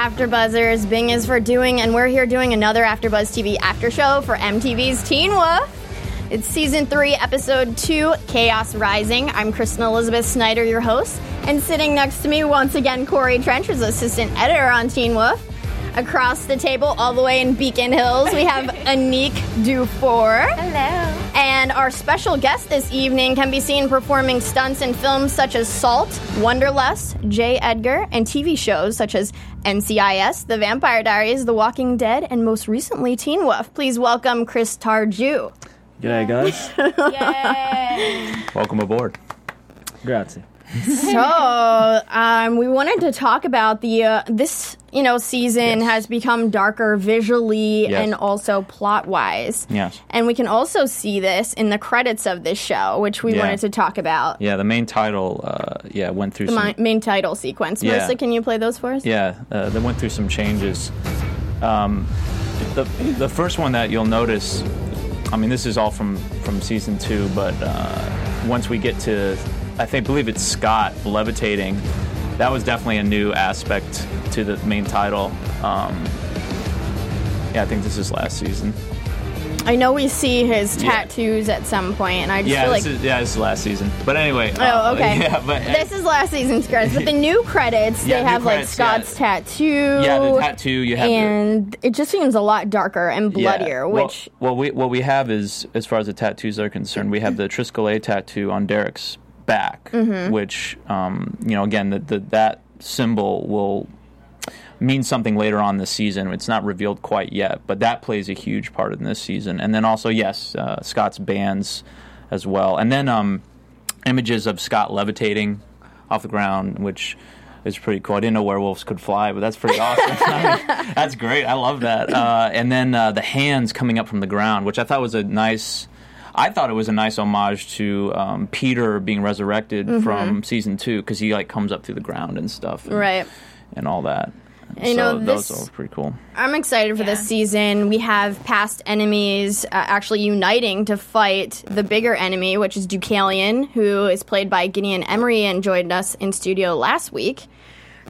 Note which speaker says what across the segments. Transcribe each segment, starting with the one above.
Speaker 1: AfterBuzzers. Bing is for doing, and we're here doing another AfterBuzz TV after show for MTV's Teen Wolf. It's season three, episode two, Chaos Rising. I'm Kristen Elizabeth Snyder, your host, and sitting next to me once again, Corey Trench, who's assistant editor on Teen Wolf. Across the table, all the way in Beacon Hills, we have Anique Dufour.
Speaker 2: Hello.
Speaker 1: And our special guest this evening can be seen performing stunts in films such as Salt, Wanderlust, J. Edgar, and TV shows such as NCIS, The Vampire Diaries, The Walking Dead, and most recently Teen Wolf. Please welcome Chris Tarju.
Speaker 3: G'day, guys.
Speaker 2: Yay.
Speaker 3: Welcome aboard. Grazie.
Speaker 1: So, um, we wanted to talk about the uh, this you know season
Speaker 3: Yes.
Speaker 1: has become darker visually
Speaker 3: Yes.
Speaker 1: and also plot wise.
Speaker 3: Yes.
Speaker 1: And we can also see this in the credits of this show, which we
Speaker 3: Yeah.
Speaker 1: wanted to talk about.
Speaker 3: Yeah, the main title, uh, yeah, went through
Speaker 1: The
Speaker 3: some.
Speaker 1: main title sequence.
Speaker 3: Yeah.
Speaker 1: Melissa, can you play those for us?
Speaker 3: yeah, uh, they went through some changes. Um, the the first one that you'll notice, I mean, this is all from from season two, but uh, once we get to, I think, believe it's Scott levitating. That was definitely a new aspect to the main title. Um, yeah, I think this is last season.
Speaker 1: I know we see his
Speaker 3: Yeah.
Speaker 1: tattoos at some point, and I just
Speaker 3: Yeah,
Speaker 1: feel
Speaker 3: this
Speaker 1: like.
Speaker 3: is yeah, this is last season. But anyway.
Speaker 1: Oh,
Speaker 3: uh,
Speaker 1: okay.
Speaker 3: Yeah, but
Speaker 1: this is last season's credits, but the new credits
Speaker 3: Yeah,
Speaker 1: they have like
Speaker 3: credits, yeah.
Speaker 1: Scott's tattoo.
Speaker 3: Yeah, the tattoo you have. the-
Speaker 1: and it just seems a lot darker and
Speaker 3: Yeah.
Speaker 1: bloodier,
Speaker 3: Well-
Speaker 1: which
Speaker 3: well, we what we have is as far as the tattoos are concerned, we have the Triskel tattoo on Derek's back,
Speaker 1: Mm-hmm.
Speaker 3: which um, you know again the that symbol will mean something later on this season. It's not revealed quite yet, but that plays a huge part in this season. And then also yes, uh, Scott's bands as well, and then um, images of Scott levitating off the ground, which. is pretty cool. I didn't know werewolves could fly, but that's pretty awesome. That's great. I love that. Uh, and then uh, the hands coming up from the ground, which I thought was a nice. I thought it was a nice homage to um, Peter being resurrected
Speaker 1: Mm-hmm.
Speaker 3: from season two because he like comes up through the ground and stuff, and,
Speaker 1: right.
Speaker 3: and all that.
Speaker 1: You
Speaker 3: so
Speaker 1: know,
Speaker 3: those
Speaker 1: this-
Speaker 3: are pretty cool.
Speaker 1: I'm excited for this season. We have past enemies uh, actually uniting to fight the bigger enemy, which is Deucalion, who is played by Gideon Emery and joined us in studio last week.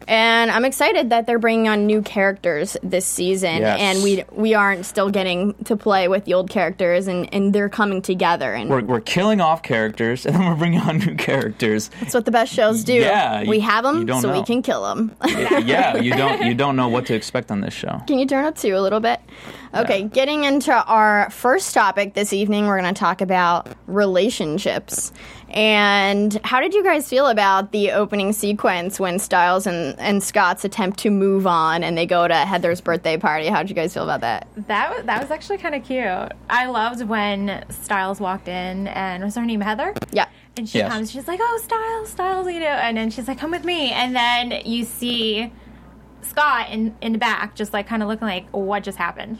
Speaker 1: And I'm excited that they're bringing on new characters this season,
Speaker 3: Yes.
Speaker 1: and we we aren't still getting to play with the old characters, and, and they're coming together, and
Speaker 3: We're, we're killing off characters and then we're bringing on new characters.
Speaker 1: that's what the best shows do.
Speaker 3: Yeah,
Speaker 1: we
Speaker 3: you-
Speaker 1: have them, so we can kill them.
Speaker 3: yeah, you don't you don't know what to expect on this show.
Speaker 1: Can you turn up two a little bit? Okay, getting into our first topic this evening, we're going to talk about relationships. And how did you guys feel about the opening sequence when Stiles and, and Scott's attempt to move on and they go to Heather's birthday party? How did you guys feel about that?
Speaker 2: That was, that was actually kind of cute. I loved when Stiles walked in and was her name Heather?
Speaker 1: Yeah.
Speaker 2: And she
Speaker 3: Yes.
Speaker 2: comes, she's like, "Oh, Stiles, Stiles," you know, and then she's like, "Come with me." And then you see Scott in in the back, just like kind of looking like, "What just happened?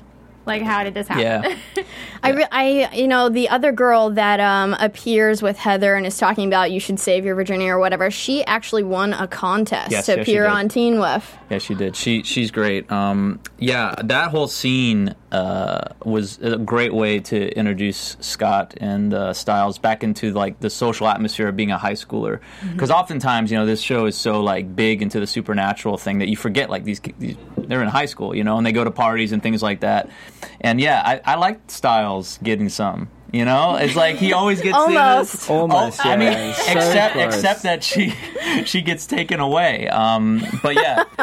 Speaker 2: Like, how did this happen?"
Speaker 3: Yeah.
Speaker 1: I, re- I, you know, the other girl that um, appears with Heather and is talking about you should save your virginity or whatever, she actually won a contest
Speaker 3: Yes,
Speaker 1: to
Speaker 3: yes,
Speaker 1: appear on Teen Wolf.
Speaker 3: Yeah, she did. She she's great. Um, yeah, that whole scene uh, was a great way to introduce Scott and uh, Stiles back into like the social atmosphere of being a high schooler. Because oftentimes, you know, this show is so like big into the supernatural thing that you forget like these, these they're in high school, you know, and they go to parties and things like that. And yeah, I, I like Stiles getting some. You know, it's like he always gets the-
Speaker 1: Almost.
Speaker 4: Almost,
Speaker 3: I mean,
Speaker 4: so
Speaker 3: except
Speaker 4: close.
Speaker 3: except that she she gets taken away. Um, but yeah,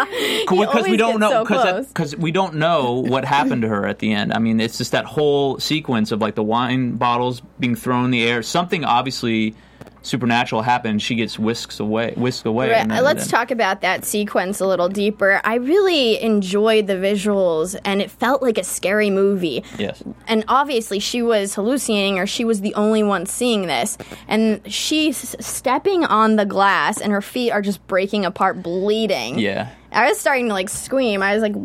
Speaker 3: because we don't
Speaker 1: gets
Speaker 3: know
Speaker 1: so
Speaker 3: because we don't know what happened to her at the end. I mean, it's just that whole sequence of like the wine bottles being thrown in the air. Something obviously supernatural happens, she gets whisked away, whisked away.
Speaker 1: Right,
Speaker 3: and uh, then-
Speaker 1: Let's talk about that sequence a little deeper. I really enjoyed the visuals, and it felt like a scary movie.
Speaker 3: Yes.
Speaker 1: And obviously, she was hallucinating, or she was the only one seeing this. And she's stepping on the glass, and her feet are just breaking apart, bleeding.
Speaker 3: Yeah.
Speaker 1: I was starting to like scream. I was like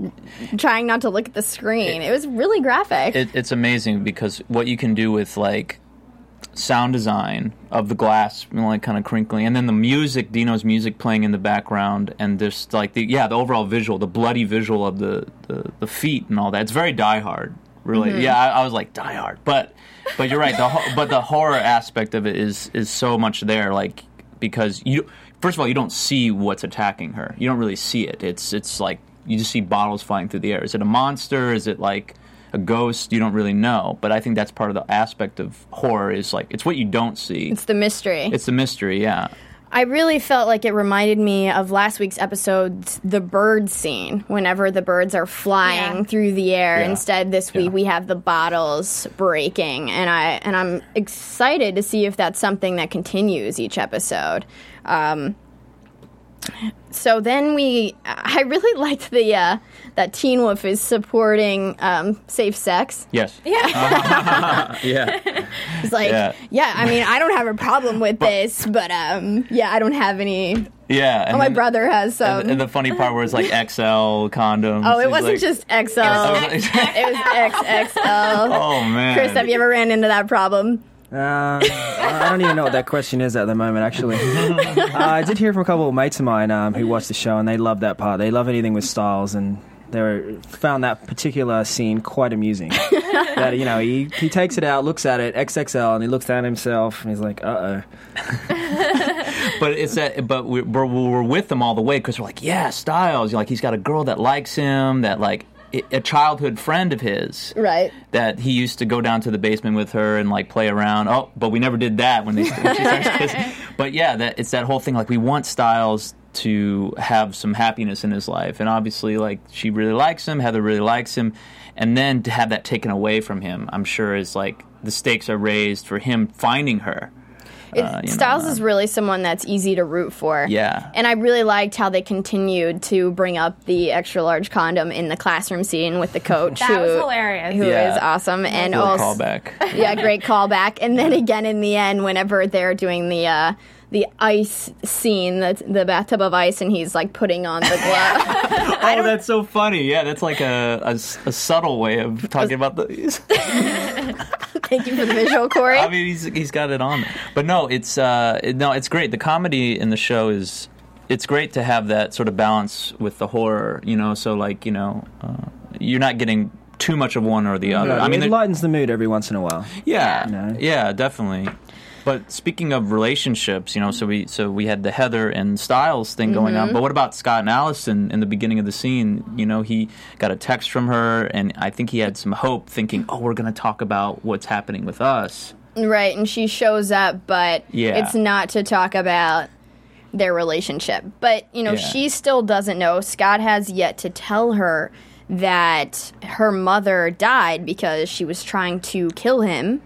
Speaker 1: trying not to look at the screen. It, was really graphic.
Speaker 3: it, it's amazing because what you can do with like sound design of the glass you know, like kind of crinkling and then the music dino's music playing in the background and just like the yeah the overall visual the bloody visual of the the, the feet and all that. It's very die hard really. Mm-hmm. Yeah I, I was like die hard. But but you're right the ho- but the horror aspect of it is is so much there like because you first of all you don't see what's attacking her. You don't really see it. It's it's like you just see bottles flying through the air. Is it a monster? Is it like a ghost you don't really know but i think that's part of the aspect of horror is like it's what you don't see
Speaker 1: it's the mystery.
Speaker 3: it's the mystery yeah
Speaker 1: I really felt like it reminded me of last week's episode, the bird scene, whenever the birds are flying
Speaker 2: Yeah.
Speaker 1: through the air.
Speaker 3: Yeah.
Speaker 1: Instead, this week
Speaker 3: Yeah.
Speaker 1: we have the bottles breaking, and I and I'm excited to see if that's something that continues each episode. Um, so then we, I really liked the uh, that Teen Wolf is supporting um, safe sex.
Speaker 3: yes
Speaker 2: Yeah.
Speaker 3: yeah
Speaker 1: It's like,
Speaker 3: Yeah.
Speaker 1: yeah. I mean, I don't have a problem with this, but um, yeah, I don't have any.
Speaker 3: yeah and
Speaker 1: Oh, my
Speaker 3: then-
Speaker 1: brother has some.
Speaker 3: and, and the funny part was like xl condoms
Speaker 1: Oh, it wasn't
Speaker 3: like-
Speaker 1: just XL.
Speaker 3: Oh,
Speaker 1: It was XXL.
Speaker 3: oh man
Speaker 1: Chris, have you ever ran into that problem?
Speaker 4: Uh, I don't even know what that question is at the moment, actually. uh, I did hear from a couple of mates of mine um, who watched the show, and they love that part. They love anything with Stiles, and they were, found that particular scene quite amusing. that you know, he he takes it out, looks at it, XXL, and he looks at himself, and he's like, "Uh oh."
Speaker 3: but it's that but we're, we're, we're with them all the way because we're like yeah Stiles You're like he's got a girl that likes him that like a childhood friend of his
Speaker 1: Right.
Speaker 3: that he used to go down to the basement with her and like play around. Oh, but we never did that when they when she starts kissing. But yeah, that it's that whole thing. Like we want Stiles to have some happiness in his life, and obviously, like she really likes him, Heather really likes him, and then to have that taken away from him, I'm sure is like the stakes are raised for him finding her.
Speaker 1: It,
Speaker 3: Uh, you know,
Speaker 1: Stiles
Speaker 3: uh,
Speaker 1: is really someone that's easy to root for.
Speaker 3: Yeah.
Speaker 1: And I really liked how they continued to bring up the extra large condom in the classroom scene with the coach.
Speaker 2: That
Speaker 1: who,
Speaker 2: was hilarious.
Speaker 1: Who is
Speaker 3: Yeah.
Speaker 1: awesome. And also,
Speaker 3: callback.
Speaker 1: yeah, great callback. And then again in the end, whenever they're doing the uh, the ice scene, the, the bathtub of ice, and he's like putting on the glove.
Speaker 3: Oh, that's so funny. Yeah, that's like a a subtle way of talking about the.
Speaker 1: Thank you for the visual, Corey.
Speaker 3: I mean, he's he's got it on. But no, it's uh, no, it's great. The comedy in the show is it's great to have that sort of balance with the horror. You know, so like you know, uh, you're not getting too much of one or the other. I mean,
Speaker 4: it lightens the mood every once in a while.
Speaker 3: yeah,
Speaker 4: No.
Speaker 3: yeah, definitely. But speaking of relationships, you know, so we so we had the Heather and Stiles thing going
Speaker 1: Mm-hmm.
Speaker 3: on. But what about Scott and Allison in the beginning of the scene? You know, he got a text from her, and I think he had some hope, thinking, "Oh, we're going to talk about what's happening with us."
Speaker 1: Right, and she shows up, but
Speaker 3: Yeah.
Speaker 1: it's not to talk about their relationship. But, you know,
Speaker 3: Yeah.
Speaker 1: she still doesn't know. Scott has yet to tell her that her mother died because she was trying to kill him.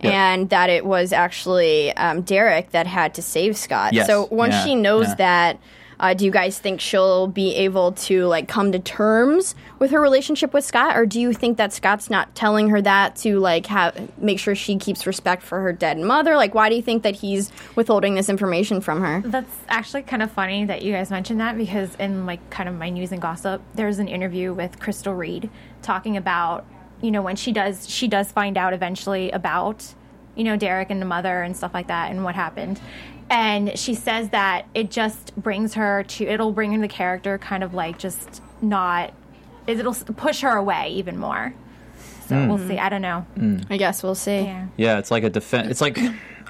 Speaker 3: Yeah.
Speaker 1: And that it was actually um, Derek that had to save Scott.
Speaker 3: Yes,
Speaker 1: So once
Speaker 3: yeah,
Speaker 1: she knows
Speaker 3: yeah.
Speaker 1: that, uh, do you guys think she'll be able to like come to terms with her relationship with Scott, or do you think that Scott's not telling her that to like have make sure she keeps respect for her dead mother? Like, why do you think that he's withholding this information from her?
Speaker 2: That's actually kind of funny that you guys mentioned that because in like kind of my news and gossip, there's an interview with Crystal Reed talking about you know when she does she does find out eventually about you know Derek and the mother and stuff like that and what happened. And she says that it just brings her to it'll bring in the character kind of like just not it'll push her away even more. So hmm. we'll see. I don't know. Hmm.
Speaker 1: I guess we'll see.
Speaker 2: Yeah.
Speaker 3: Yeah, it's like a defense. It's like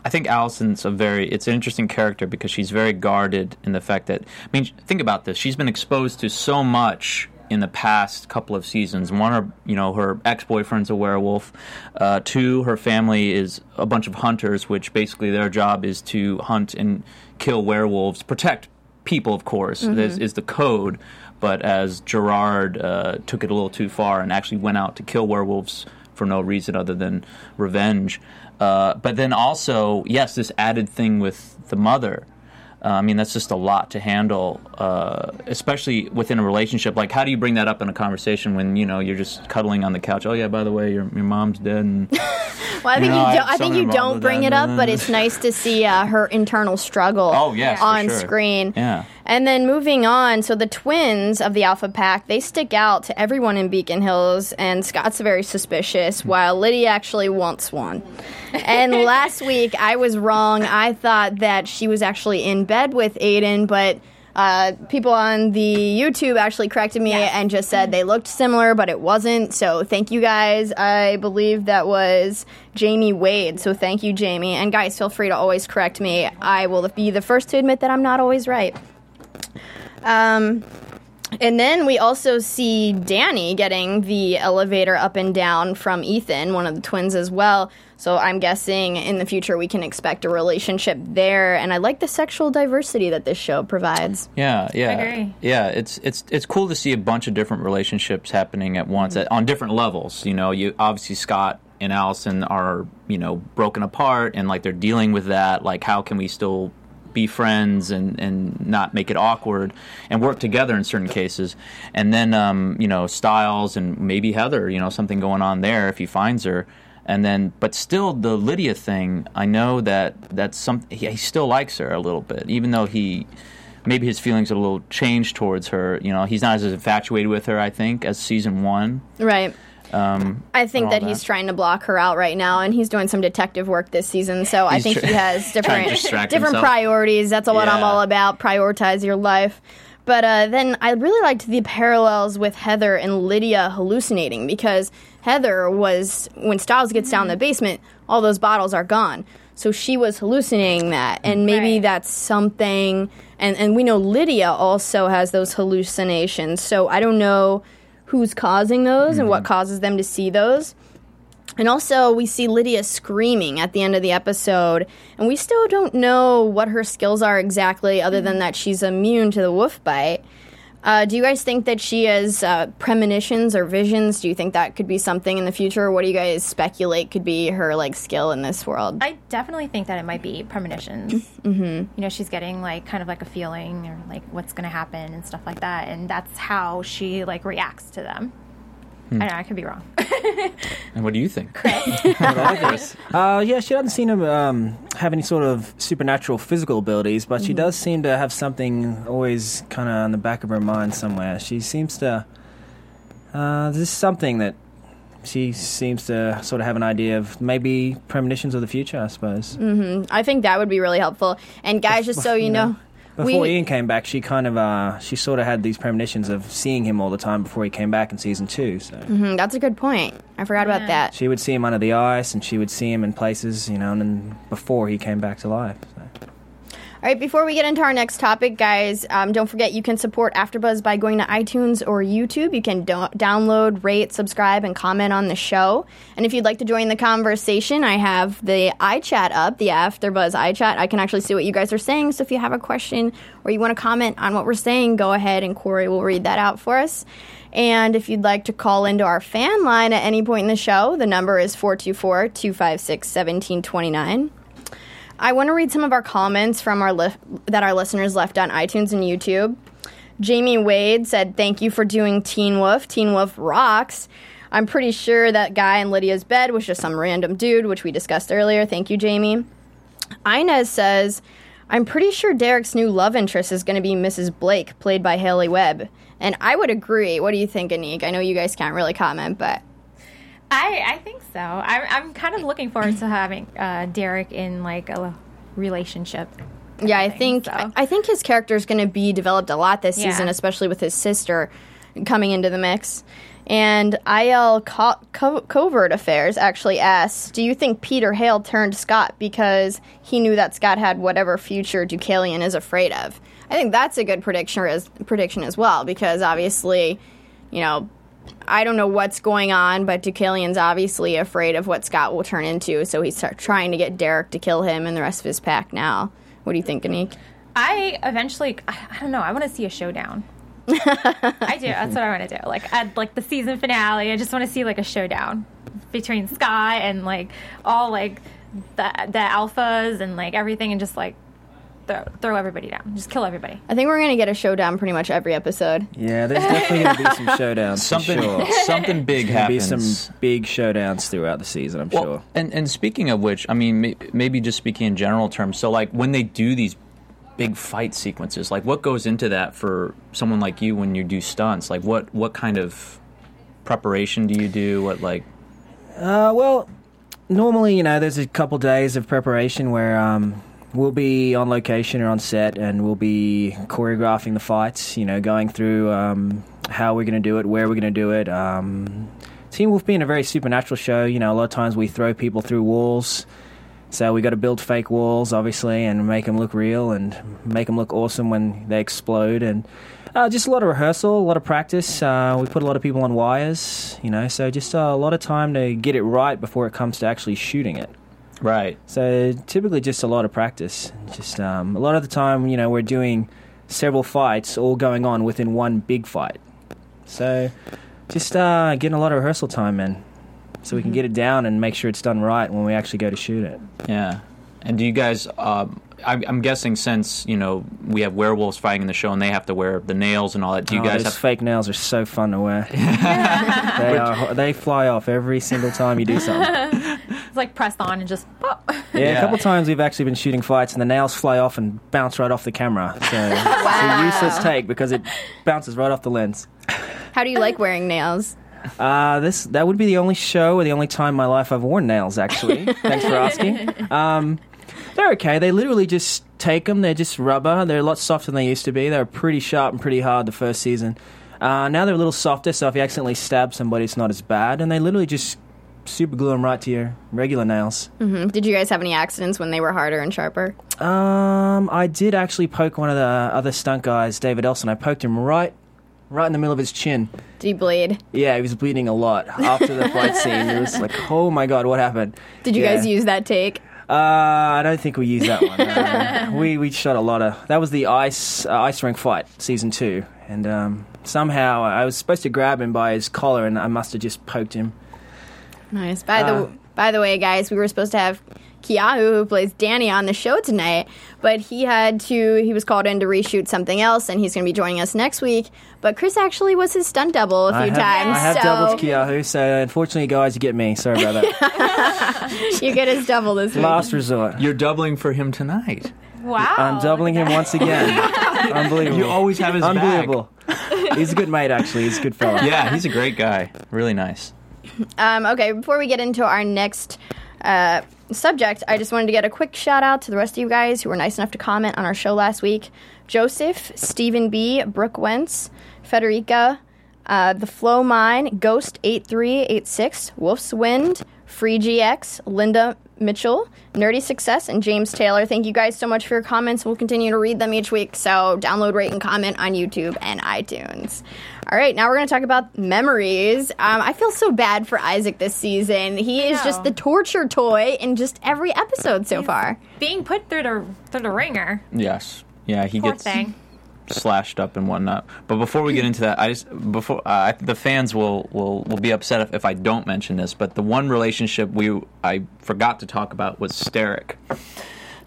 Speaker 3: I think Allison's a very. It's an interesting character because she's very guarded in the fact that. I mean, think about this. She's been exposed to so much in the past couple of seasons. One, her you know her ex boyfriend's a werewolf. Uh, two, her family is a bunch of hunters, which basically their job is to hunt and kill werewolves, protect people. Of course, this is the code. But as Gerard uh, took it a little too far and actually went out to kill werewolves for no reason other than revenge. Uh, but then also, yes, this added thing with the mother. Uh, I mean, that's just a lot to handle, uh, especially within a relationship. Like, how do you bring that up in a conversation when you know you're just cuddling on the couch? Oh yeah, by the way, your your mom's dead. And
Speaker 1: Well, I think
Speaker 3: know,
Speaker 1: you,
Speaker 3: I
Speaker 1: don't, I think you don't bring it up, but it's nice to see uh, her internal struggle
Speaker 3: Oh, yes,
Speaker 1: on
Speaker 3: sure.
Speaker 1: screen.
Speaker 3: Yeah.
Speaker 1: And then moving on, so the twins of the Alpha Pack, they stick out to everyone in Beacon Hills, and Scott's very suspicious, while Lydia actually wants one. And last week, I was wrong. I thought that she was actually in bed with Aiden, but uh, people on the YouTube actually corrected me and just said they looked similar, but it wasn't. So thank you guys. I believe that was Jamie Wade. So thank you, Jamie. And guys, feel free to always correct me. I will be the first to admit that I'm not always right. Um, and then we also see Danny getting the elevator up and down from Ethan, one of the twins as well. So I'm guessing in the future we can expect a relationship there. And I like the sexual diversity that this show provides.
Speaker 3: Yeah, yeah,
Speaker 2: agree.
Speaker 3: yeah. It's it's it's cool to see a bunch of different relationships happening at once at, on different levels. You know, you obviously Scott and Allison are you know broken apart and like they're dealing with that. Like, how can we still be friends and and not make it awkward and work together in certain cases? And then um, you know Stiles and maybe Heather. You know, something going on there if he finds her. And then, but still, the Lydia thing. I know that that's some. He, he still likes her a little bit, even though he maybe his feelings are a little changed towards her. You know, he's not as infatuated with her, I think, as season one.
Speaker 1: Right.
Speaker 3: Um,
Speaker 1: I think that,
Speaker 3: that.
Speaker 1: he's trying to block her out right now, and he's doing some detective work this season. So I think
Speaker 3: tr-
Speaker 1: he has different different
Speaker 3: himself.
Speaker 1: priorities. That's what I'm all about. Prioritize your life. But uh, then I really liked the parallels with Heather and Lydia hallucinating because Heather was when Stiles gets down in the basement, all those bottles are gone. So she was hallucinating that, and maybe
Speaker 2: Right.
Speaker 1: that's something. And and we know Lydia also has those hallucinations. So I don't know who's causing those and what mm-hmm. causes them to see those. And also, we see Lydia screaming at the end of the episode, and we still don't know what her skills are exactly, other than mm-hmm. that she's immune to the wolf bite. Uh, do you guys think that she has uh, premonitions or visions? Do you think that could be something in the future? What do you guys speculate could be her like skill in this world?
Speaker 2: I definitely think that it might be premonitions. Mm-hmm. You know, she's getting like kind of like a feeling or like what's going to happen and stuff like that, and that's how she like reacts to them. I don't know. I could be wrong.
Speaker 3: and what do you think?
Speaker 4: Uh, yeah, she doesn't seem to um, have any sort of supernatural physical abilities, but she does seem to have something always kind of on the back of her mind somewhere. She seems to. Uh, there's something that she seems to sort of have an idea of maybe premonitions of the future, I suppose.
Speaker 1: I think that would be really helpful. And guys, just so you know,
Speaker 4: Before
Speaker 1: we
Speaker 4: Ian came back, she kind of uh, she sort of had these premonitions of seeing him all the time before he came back in season two. So
Speaker 1: Mhm, that's a good point. I forgot about that.
Speaker 4: she would see him under the ice, and she would see him in places, you know, and then before he came back to life.
Speaker 1: All right, before we get into our next topic, guys, um, don't forget you can support AfterBuzz by going to iTunes or YouTube. You can do- download, rate, subscribe, and comment on the show. And if you'd like to join the conversation, I have the iChat up, the AfterBuzz iChat. I can actually see what you guys are saying. So if you have a question or you want to comment on what we're saying, go ahead and Corey will read that out for us. And if you'd like to call into our fan line at any point in the show, the number is 424 256 1729. I want to read some of our comments from our li- that our listeners left on iTunes and YouTube. Jamie Wade said, "Thank you for doing Teen Wolf. Teen Wolf rocks." I'm pretty sure that guy in Lydia's bed was just some random dude, which we discussed earlier. Thank you, Jamie. Inez says, "I'm pretty sure Derek's new love interest is going to be Mrs. Blake, played by Haley Webb." And I would agree. What do you think, Anique? I know you guys can't really comment, but
Speaker 2: I I think so. I'm I'm kind of looking forward to having uh, Derek in like a relationship.
Speaker 1: Yeah, I think
Speaker 2: so.
Speaker 1: I think his character is going to be developed a lot this
Speaker 2: Yeah.
Speaker 1: season, especially with his sister coming into the mix. And IL Co- Co- Covert Affairs actually asks, "Do you think Peter Hale turned Scott because he knew that Scott had whatever future Deucalion is afraid of?" I think that's a good prediction as prediction as well because obviously, you know, I don't know what's going on, but Deucalion's obviously afraid of what Scott will turn into, so he's start trying to get Derek to kill him and the rest of his pack now. What do you think, Anik?
Speaker 2: I eventually, I, don't know. I want to see a showdown. I do. That's what I want to do. Like at like the season finale, I just want to see like a showdown between Scott and like all like the the alphas and like everything, and just like throw, throw everybody down, just kill everybody.
Speaker 1: I think we're gonna get a showdown pretty much every episode.
Speaker 4: Yeah, there's definitely going to be some showdowns.
Speaker 3: Something
Speaker 4: sure.
Speaker 3: something big
Speaker 4: There'll be
Speaker 3: happens.
Speaker 4: some big showdowns throughout the season, I'm
Speaker 3: Well,
Speaker 4: sure.
Speaker 3: and and speaking of which, I mean, may, maybe just speaking in general terms. So, like when they do these big fight sequences, like what goes into that for someone like you when you do stunts? Like what what kind of preparation do you do? What like
Speaker 4: Uh, well, normally, you know, there's a couple days of preparation where um, we'll be on location or on set and we'll be choreographing the fights, you know, going through um, how we're going to do it, where we're going to do it. Um, Teen Wolf being a very supernatural show, you know, a lot of times we throw people through walls. So we got to build fake walls, obviously, and make them look real and make them look awesome when they explode. And uh, just a lot of rehearsal, a lot of practice. Uh, we put a lot of people on wires, you know, so just uh, a lot of time to get it right before it comes to actually shooting it.
Speaker 3: Right?
Speaker 4: So typically, just a lot of practice. Just um, a lot of the time, you know, we're doing several fights all going on within one big fight. So just uh, getting a lot of rehearsal time in, so we can get it down and make sure it's done right when we actually go to shoot it.
Speaker 3: Yeah. And do you guys? Um, I, I'm guessing since you know we have werewolves fighting in the show and they have to wear the nails and all that. Do you
Speaker 4: Oh,
Speaker 3: guys
Speaker 4: those
Speaker 3: have?
Speaker 4: fake nails are so fun to wear. they are. They fly off every single time you do something.
Speaker 2: It's like pressed on and just. pop.
Speaker 4: Yeah,
Speaker 3: Yeah.
Speaker 4: a couple times we've actually been shooting fights and the nails fly off and bounce right off the camera. So it's a useless take because it bounces right off the lens.
Speaker 1: How do you like wearing nails?
Speaker 4: Uh, this that would be the only show or the only time in my life I've worn nails. Actually, thanks for asking. Um, they're okay. They literally just take them. They're just rubber. They're a lot softer than they used to be. They were pretty sharp and pretty hard the first season. Uh, now they're a little softer, so if you accidentally stab somebody, it's not as bad. And they literally just super glue them right to your regular nails.
Speaker 1: Did you guys have any accidents when they were harder and sharper?
Speaker 4: Um, I did actually poke one of the other stunt guys, David Elson. I poked him right, right in the middle of his chin.
Speaker 1: Did you bleed?
Speaker 4: Yeah, he was bleeding a lot after the fight scene. It was like, oh my god, what happened?
Speaker 1: Did you
Speaker 4: Yeah.
Speaker 1: guys use that take?
Speaker 4: Uh, I don't think we used that one. Uh, we we shot a lot of. That was the ice uh, ice rink fight, season two, and um, somehow I was supposed to grab him by his collar, and I must have just poked him.
Speaker 1: Nice. By the
Speaker 4: Uh,
Speaker 1: by the way, guys, we were supposed to have Keahu, who plays Danny, on the show tonight, but he had to. He was called in to reshoot something else, and he's going to be joining us next week. But Chris actually was his stunt double a few
Speaker 4: I have,
Speaker 1: times,
Speaker 4: I have
Speaker 1: so
Speaker 4: doubled Keahu, so unfortunately, guys, you get me. Sorry about that.
Speaker 1: you get his double this week.
Speaker 4: Last resort.
Speaker 3: You're doubling for him tonight.
Speaker 2: Wow.
Speaker 4: I'm doubling him once again. Unbelievable.
Speaker 3: You always have his back.
Speaker 4: Unbelievable. He's a good mate, actually. He's a good fellow.
Speaker 3: Yeah, he's a great guy. Really nice.
Speaker 1: Um, okay, before we get into our next uh, subject, I just wanted to get a quick shout out to the rest of you guys who were nice enough to comment on our show last week Joseph, Stephen B., Brooke Wentz, Federica, uh, The Flow Mine, Ghost8386, Wolf's Wind, Free GX, Linda Mitchell, Nerdy Success, and James Taylor. Thank you guys so much for your comments. We'll continue to read them each week, so download, rate, and comment on YouTube and iTunes. All right, now we're going to talk about memories. Um, I feel so bad for Isaac this season. He is
Speaker 2: know.
Speaker 1: just the torture toy in just every episode so far.
Speaker 2: Being put through the through the ringer.
Speaker 3: Yes. Yeah, he
Speaker 2: Poor
Speaker 3: gets
Speaker 2: thing.
Speaker 3: slashed up and whatnot. But before we get into that, I just before uh, I, the fans will, will will be upset if, if I don't mention this. But the one relationship we I forgot to talk about was Sterek.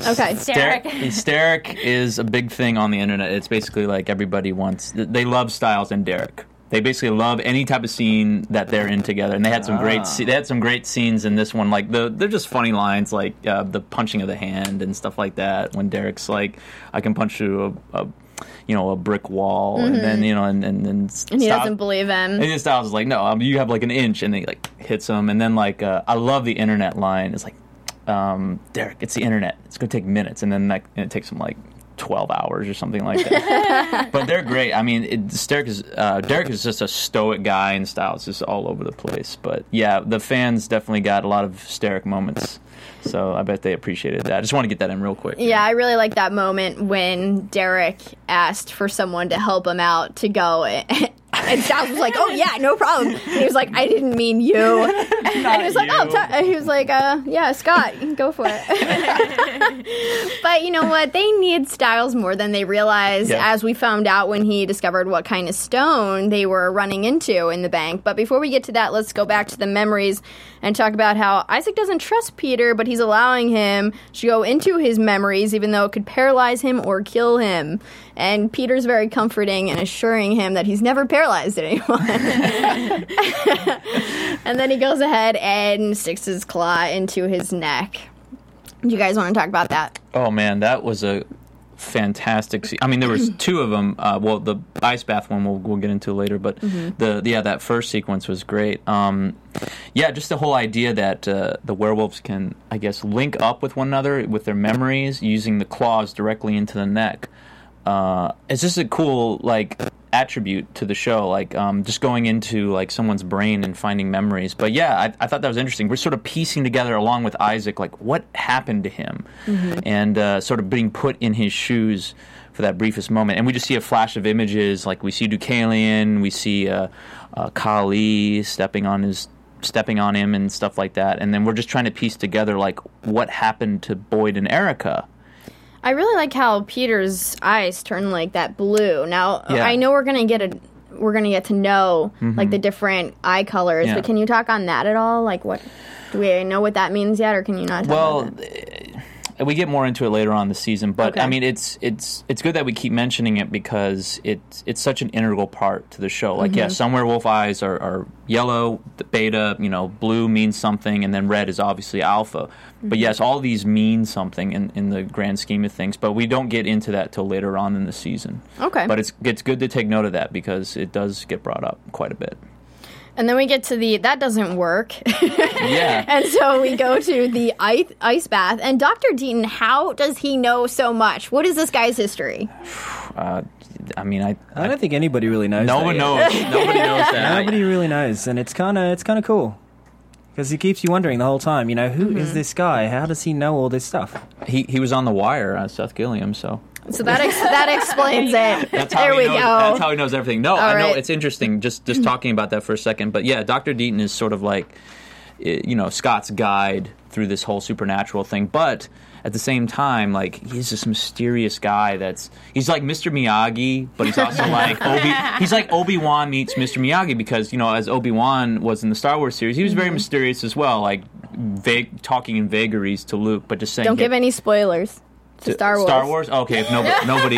Speaker 1: Okay.
Speaker 2: Derek.
Speaker 3: Sterek is a big thing on the internet. It's basically like everybody wants. They love Stiles and Derek. They basically love any type of scene that they're in together, and they had some great. se- They had some great scenes in this one. Like the, they're just funny lines, like uh, the punching of the hand and stuff like that. When Derek's like, "I can punch through a, a you know, a brick wall," and then you know, and and, and,
Speaker 1: Mm-hmm. And he
Speaker 3: Stiles-
Speaker 1: doesn't believe him.
Speaker 3: and then Stiles is like, no, um, you have like an inch, and he like hits him, and then like uh, I love the internet line. It's like, um, Derek, it's the internet. It's gonna take minutes, and then like and it takes them like twelve hours or something like that. but they're great. I mean, it, Derek is uh, Derek is just a stoic guy, and Stiles just all over the place. But yeah, the fans definitely got a lot of Sterek moments. So I bet they appreciated that. I just want to get that in real quick.
Speaker 1: Yeah, I really like that moment when Derek asked for someone to help him out to go and Stiles was like, "Oh yeah, no problem." And he was like, "I didn't mean you." and he was like, "Oh,"
Speaker 3: you.
Speaker 1: t- and he was like, uh, "Yeah, Scott, go for it." but you know what? They need Stiles more than they realized,
Speaker 3: Yeah.
Speaker 1: as we found out when he discovered what kind of stone they were running into in the bank. But before we get to that, let's go back to the memories and talk about how Isaac doesn't trust Peter, but he's allowing him to go into his memories, even though it could paralyze him or kill him. And Peter's very comforting and assuring him that he's never paralyzed anyone. and then he goes ahead and sticks his claw into his neck. Do you guys want to talk about that?
Speaker 3: Oh man, that was a fantastic. Se- I mean, there was two of them. Uh, well, the ice bath one we'll, we'll get into later, but the yeah that first sequence was great. Um, yeah, just the whole idea that uh, the werewolves can, I guess, link up with one another with their memories using the claws directly into the neck. Uh, it's just a cool like attribute to the show, like um, just going into like someone's brain and finding memories. But yeah, I, I thought that was interesting. We're sort of piecing together along with Isaac, like what happened to him, and uh, sort of being put in his shoes for that briefest moment. And we just see a flash of images, like we see Deucalion, we see uh, uh, Kali stepping on his stepping on him and stuff like that. And then we're just trying to piece together like what happened to Boyd and Erica.
Speaker 1: I really like how Peter's eyes turn like that blue. Now
Speaker 3: Yeah.
Speaker 1: I know we're gonna get a we're gonna get to know like mm-hmm. the different eye colors,
Speaker 3: Yeah.
Speaker 1: but can you talk on that at all? Like what do we know what that means yet, or can you not? Talk
Speaker 3: Well, uh, we get more into it later on in the season, but
Speaker 1: Okay.
Speaker 3: I mean, it's it's it's good that we keep mentioning it because it's it's such an integral part to the show. Like,
Speaker 1: Mm-hmm.
Speaker 3: yeah, some werewolf eyes are, are yellow, the beta, you know, blue means something, and then red is obviously alpha. But
Speaker 1: Mm-hmm.
Speaker 3: yes, all these mean something in, in the grand scheme of things. But we don't get into that till later on in the season.
Speaker 1: Okay.
Speaker 3: But it's it's good to take note of that because it does get brought up quite a bit.
Speaker 1: And then we get to the that doesn't work,
Speaker 3: Yeah.
Speaker 1: and so we go to the ice ice bath. And Doctor Deaton, how does he know so much? What is this guy's history?
Speaker 3: uh, I mean, I,
Speaker 4: I don't think anybody really knows.
Speaker 3: no one
Speaker 4: yet.
Speaker 3: knows. Nobody knows that.
Speaker 4: Nobody really knows, and it's kind of it's kind of cool because he keeps you wondering the whole time. You know, who is this guy? How does he know all this stuff?
Speaker 3: He he was on the wire, uh, Seth Gilliam. So
Speaker 1: So that ex- that explains it.
Speaker 3: That's how
Speaker 1: there
Speaker 3: he
Speaker 1: we
Speaker 3: knows,
Speaker 1: go.
Speaker 3: That's how he knows everything. No, I know
Speaker 1: right.
Speaker 3: it's interesting. Just just talking about that for a second, but yeah, Doctor Deaton is sort of like, eh, you know, Scott's guide through this whole supernatural thing, but. At the same time, like he's this mysterious guy. That's he's like Mr. Miyagi, but he's also like Obi. He's like Obi Wan meets Mr. Miyagi because you know, as Obi Wan was in the Star Wars series, he was very
Speaker 1: Mm-hmm.
Speaker 3: mysterious as well, like vague, talking in vagaries to Luke, but just saying.
Speaker 1: Don't give any spoilers Star Wars.
Speaker 3: Star Wars. Okay, if nobody, nobody,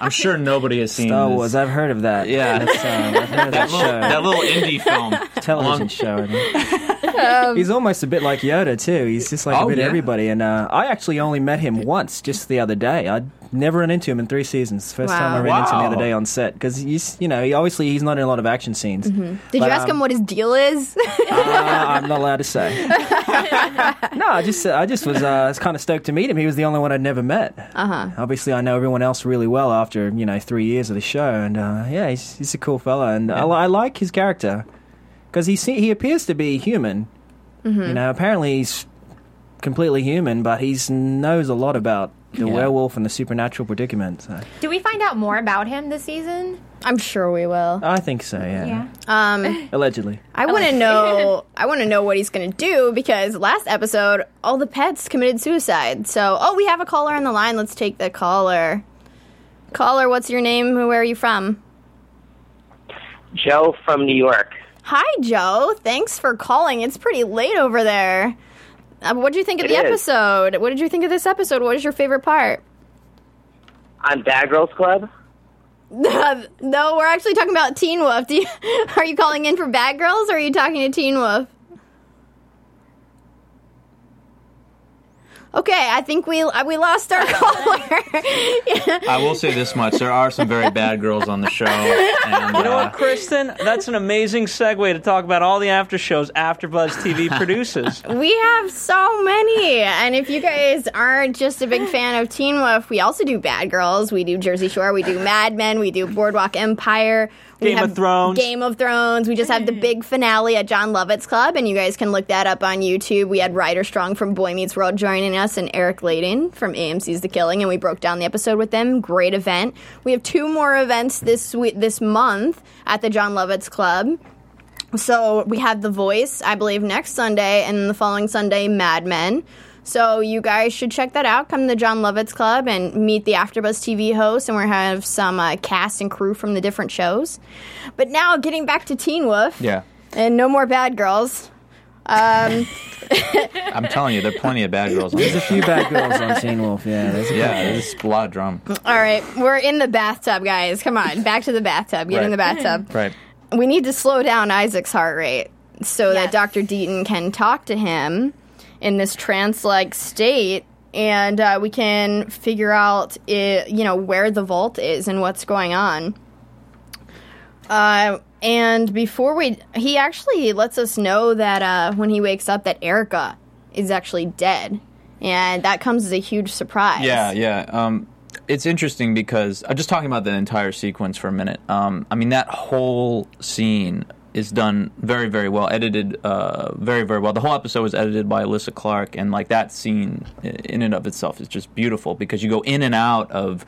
Speaker 3: I'm sure nobody has seen
Speaker 4: Star
Speaker 3: this.
Speaker 4: Wars. I've heard of that.
Speaker 3: Yeah.
Speaker 4: That's, um, I've heard of that,
Speaker 3: that little,
Speaker 4: show.
Speaker 3: that little indie film.
Speaker 4: television
Speaker 3: Along-
Speaker 4: show. I think. He's almost a bit like Yoda too. He's just like
Speaker 3: Oh,
Speaker 4: a bit
Speaker 3: yeah.
Speaker 4: everybody. And uh, I actually only met him once, just the other day. I'd never run into him in three seasons. First time I
Speaker 1: Wow.
Speaker 4: ran into him the other day on set because he's, you know, he obviously he's not in a lot of action scenes.
Speaker 1: Did you ask
Speaker 4: um,
Speaker 1: him what his deal is?
Speaker 4: Uh, I'm not allowed to say. no, I just I just was uh, kind of stoked to meet him. He was the only one I'd never met. Uh huh. Obviously, I know everyone else really well after you know three years of the show, and uh, yeah, he's, he's a cool fella, and I, I like his character because he se- he appears to be human. You know, apparently he's completely human, but he knows a lot about the
Speaker 3: Yeah.
Speaker 4: werewolf and the supernatural predicament. So.
Speaker 2: Do we find out more about him this season?
Speaker 1: I'm sure we will.
Speaker 4: I think so. Yeah.
Speaker 2: Yeah.
Speaker 1: Um,
Speaker 4: Allegedly.
Speaker 1: I want to know. I want to know what he's going to do because last episode, all the pets committed suicide. So, oh, we have a caller on the line. Let's take the caller. Caller, what's your name? Where are you from?
Speaker 5: Joe from New York.
Speaker 1: Hi, Joe. Thanks for calling. It's pretty late over there. Uh, what did you think of
Speaker 5: It
Speaker 1: the
Speaker 5: is.
Speaker 1: episode? What did you think of this episode? What is your favorite part?
Speaker 5: On Bad Girls Club.
Speaker 1: no, we're actually talking about Teen Wolf. Do you, are you calling in for Bad Girls or are you talking to Teen Wolf? Okay, I think we uh, we lost our caller.
Speaker 3: I will say this much: there are some very bad girls on the show. And,
Speaker 6: You know
Speaker 3: uh,
Speaker 6: what, Kristen? That's an amazing segue to talk about all the after shows AfterBuzz TV produces.
Speaker 1: we have so many, and if you guys aren't just a big fan of Teen Wolf, we also do Bad Girls. We do Jersey Shore. We do Mad Men. We do Boardwalk Empire. We
Speaker 6: Game of
Speaker 1: have
Speaker 6: Thrones.
Speaker 1: Game of Thrones. We just had the big finale at Jon Lovitz Club, and you guys can look that up on YouTube. We had Ryder Strong from Boy Meets World joining us, and Eric Ladin from AMC's The Killing, and we broke down the episode with them. Great event. We have two more events this week, this month at the Jon Lovitz Club. So we have The Voice, I believe, next Sunday, and the following Sunday, Mad Men. So you guys should check that out. Come to the Jon Lovitz Club and meet the AfterBuzz TV hosts, and we're have some uh, cast and crew from the different shows. But now, getting back to Teen Wolf,
Speaker 3: Yeah.
Speaker 1: and no more bad girls. Um,
Speaker 3: I'm telling you, there are plenty of bad girls on
Speaker 4: There's a few bad girls on Teen Wolf. Yeah, there's a
Speaker 3: Yeah, there's a lot of drama.
Speaker 1: all right, we're in the bathtub, guys. Come on, back to the bathtub. Get in the bathtub.
Speaker 3: Right.
Speaker 1: we need to slow down Isaac's heart rate so that Dr. Deaton can talk to him in this trance-like state, and uh, we can figure out, i you know, where the vault is and what's going on. Uh, and before we, he actually lets us know that uh, when he wakes up, that Erica is actually dead, and that comes as a huge surprise.
Speaker 3: Yeah, yeah. Um, it's interesting because I'm just talking about the entire sequence for a minute. Um, I mean, that whole scene is done very, very well, edited uh, very, very well. The whole episode was edited by Alyssa Clark, and like that scene in and of itself is just beautiful because you go in and out of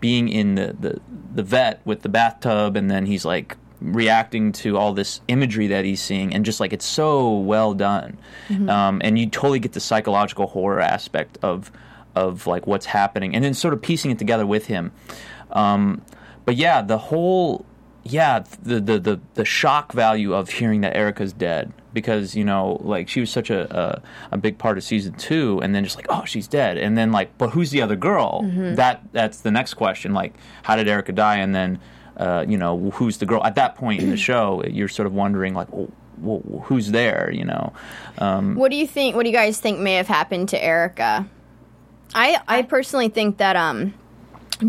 Speaker 3: being in the the, the vet with the bathtub, and then he's like reacting to all this imagery that he's seeing and just like it's so well done. Um, and you totally get the psychological horror aspect of of like what's happening and then sort of piecing it together with him. Um, but yeah the whole yeah the, the the the shock value of hearing that Erica's dead because you know like she was such a, a a big part of season two and then just like oh she's dead and then like but who's the other girl? That that's the next question like how did Erica die? And then uh, you know who's the girl at that point in the show you're sort of wondering like well, well, who's there you know um,
Speaker 1: What do you think? What do you guys think may have happened to Erica? I I personally think that um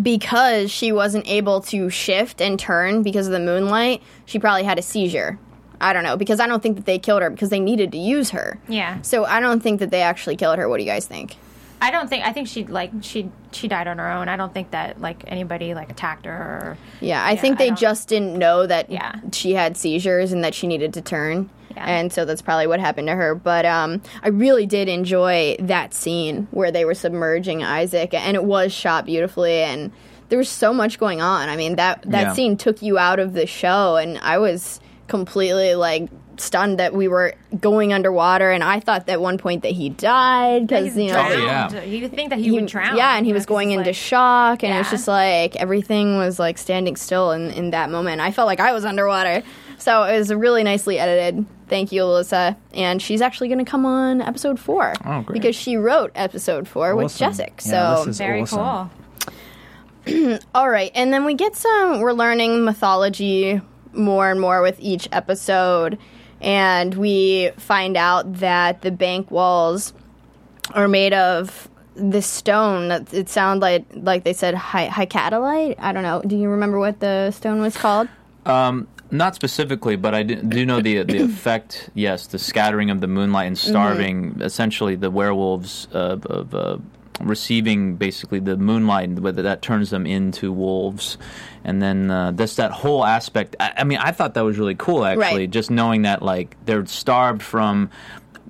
Speaker 1: because she wasn't able to shift and turn because of the moonlight, she probably had a seizure. I don't know because I don't think that they killed her because they needed to use her.
Speaker 2: Yeah.
Speaker 1: So I don't think that they actually killed her. What do you guys think?
Speaker 2: I don't think I think she like she she died on her own. I don't think that like anybody like attacked her or
Speaker 1: Yeah, I think they
Speaker 2: I
Speaker 1: just didn't know that
Speaker 2: Yeah.
Speaker 1: she had seizures and that she needed to turn.
Speaker 2: Yeah.
Speaker 1: And so that's probably what happened to her. But um, I really did enjoy that scene where they were submerging Isaac, and it was shot beautifully, and there was so much going on. I mean that that
Speaker 3: Yeah.
Speaker 1: scene took you out of the show, and I was completely like stunned that we were going underwater, and I thought at one point that he died because you know
Speaker 2: drowned.
Speaker 3: yeah.
Speaker 2: You think that he,
Speaker 1: he-
Speaker 2: would drown?
Speaker 1: Yeah, and he
Speaker 2: you know,
Speaker 1: was
Speaker 2: 'cause
Speaker 1: going into
Speaker 2: like-
Speaker 1: shock, and it was just like everything was like standing still in, in that moment. I felt like I was underwater. So it was really nicely edited. Thank you, Alyssa. And she's actually going to come on episode four.
Speaker 3: Oh, great.
Speaker 1: Because she wrote episode four with
Speaker 4: Awesome.
Speaker 1: Jessic.
Speaker 4: Yeah,
Speaker 1: So,
Speaker 4: Alyssa's
Speaker 2: very
Speaker 4: awesome.
Speaker 2: cool.
Speaker 1: all right. And then we get some, we're learning mythology more and more with each episode. And we find out that the bank walls are made of this stone that it sounded like like they said hy- hycatolite. I don't know. Do you remember what the stone was called?
Speaker 3: Um, not specifically, but I do, do know the the effect. Yes, the scattering of the moonlight and starving essentially the werewolves of, of uh, receiving basically the moonlight, whether that turns them into wolves, and then uh, that's that whole aspect. I, I mean, I thought that was really cool actually,
Speaker 1: Right.
Speaker 3: just knowing that like they're starved from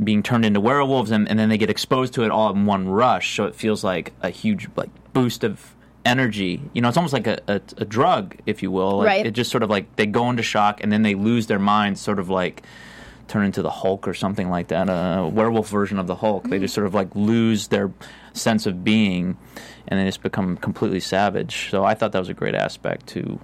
Speaker 3: being turned into werewolves and, and then they get exposed to it all in one rush so it feels like a huge like boost of energy you know it's almost like a, a, a drug if you will like,
Speaker 1: Right.
Speaker 3: it just sort of like they go into shock and then they lose their minds sort of like turn into the hulk or something like that a werewolf version of the hulk they just sort of like lose their sense of being and they just become completely savage so i thought that was a great aspect to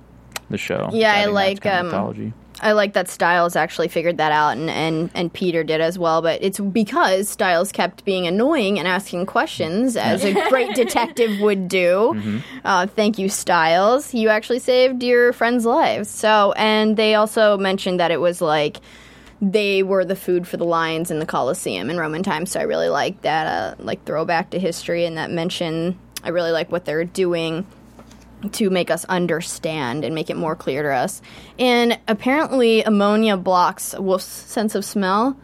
Speaker 3: the show
Speaker 1: Yeah, I like,
Speaker 3: kind of
Speaker 1: um,
Speaker 3: mythology.
Speaker 1: I like that Stiles actually figured that out, and, and, and Peter did as well. But it's because Stiles kept being annoying and asking questions, as a great detective would do. Uh, thank you, Stiles. You actually saved your friends' lives. So, and they also mentioned that it was like they were the food for the lions in the Colosseum in Roman times. So I really like that, uh, like throwback to history and that mention. I really like what they're doing to make us understand and make it more clear to us. And apparently, ammonia blocks wolf's sense of smell.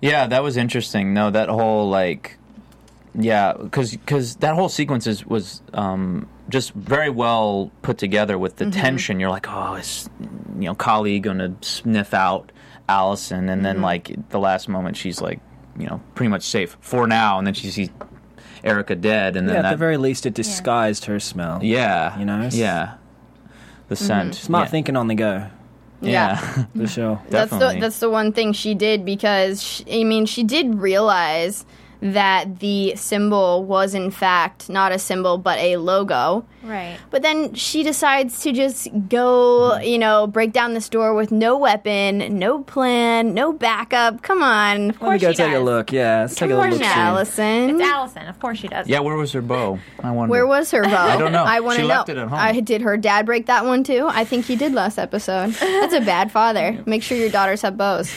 Speaker 3: Yeah, that was interesting. No, that whole like, yeah, because because that whole sequence is, was um, just very well put together with the
Speaker 1: Mm-hmm.
Speaker 3: tension. You're like, oh, is you know, colleague gonna sniff out Allison, and
Speaker 1: Mm-hmm.
Speaker 3: then like the last moment, she's like, you know, pretty much safe for now, and then she sees Erica dead, and then
Speaker 4: Yeah, at
Speaker 3: that,
Speaker 4: the very least, it disguised her smell.
Speaker 3: yeah,
Speaker 4: you know,
Speaker 3: yeah, the scent,
Speaker 4: Smart
Speaker 3: yeah.
Speaker 4: thinking on the go,
Speaker 3: yeah,
Speaker 4: for sure.
Speaker 1: That's the
Speaker 3: Definitely.
Speaker 1: that's the one thing she did because she, I mean she did realize that the symbol was in fact not a symbol but a logo.
Speaker 2: Right.
Speaker 1: But then she decides to just go, you know, break down the store with no weapon, no plan, no backup. Come on,
Speaker 4: Let me go
Speaker 2: she
Speaker 4: take a look. Yeah, let's take a
Speaker 1: come on,
Speaker 4: look. see.
Speaker 1: Allison.
Speaker 2: It's Allison. Of course she does.
Speaker 3: yeah. Where was her bow? I wonder.
Speaker 1: Where was her bow? I
Speaker 3: don't know.
Speaker 1: I want to know.
Speaker 3: left it at home.
Speaker 1: I, did her dad break that one too? I think he did last episode. That's a bad father. Make sure your daughters have bows.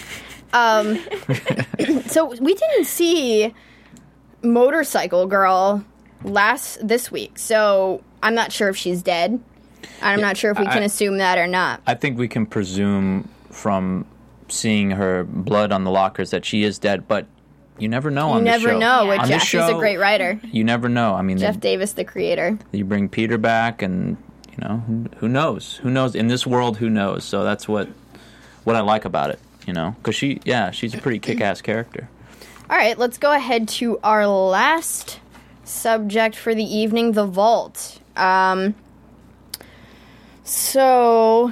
Speaker 1: Um, so we didn't see motorcycle girl last this week. So I'm not sure if she's dead. I'm not sure if we can assume that or not.
Speaker 3: I think we can presume from seeing her blood on the lockers that she is dead, but you never know
Speaker 1: You
Speaker 3: on this
Speaker 1: never
Speaker 3: show.
Speaker 1: know with
Speaker 3: On
Speaker 1: Jeff.
Speaker 3: this
Speaker 1: He's a great writer.
Speaker 3: You never know. I mean,
Speaker 1: Jeff
Speaker 3: they-
Speaker 1: Davis, the creator.
Speaker 3: you bring Peter back, and you know who, who knows? Who knows? In this world, who knows? So that's what what I like about it. You know, because she, yeah, she's a pretty kick-ass character.
Speaker 1: All right, let's go ahead to our last subject for the evening the vault. Um, so,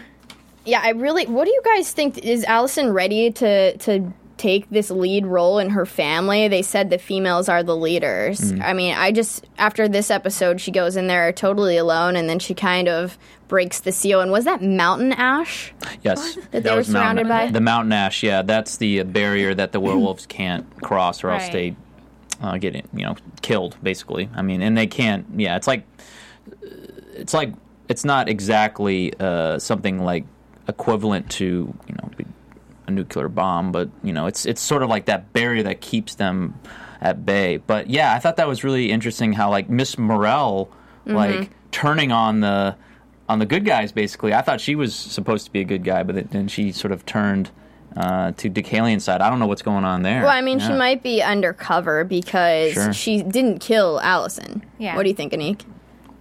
Speaker 1: yeah, I really. What do you guys think? Is Allison ready to to take this lead role in her family? They said the females are the leaders. I mean, I just after this episode, she goes in there totally alone, and then she kind of breaks the seal. And was that mountain ash?
Speaker 3: Yes,
Speaker 1: That they were
Speaker 3: was mountain,
Speaker 1: surrounded by?
Speaker 3: the mountain ash. Yeah, that's the barrier that the werewolves can't cross, or else
Speaker 2: Right.
Speaker 3: they uh, get you know killed. Basically, I mean, and they can't. Yeah, it's like it's like it's not exactly uh, something like equivalent to you know a nuclear bomb, but you know it's it's sort of like that barrier that keeps them at bay. But yeah, I thought that was really interesting how like Miss Morrell like turning on the on the good guys basically. I thought she was supposed to be a good guy, but then she sort of turned uh, to Deucalion side. I don't know what's going on there.
Speaker 1: Well, I mean, she might be undercover because
Speaker 3: Sure.
Speaker 1: she didn't kill Allison.
Speaker 2: Yeah.
Speaker 1: What do you think, Anik?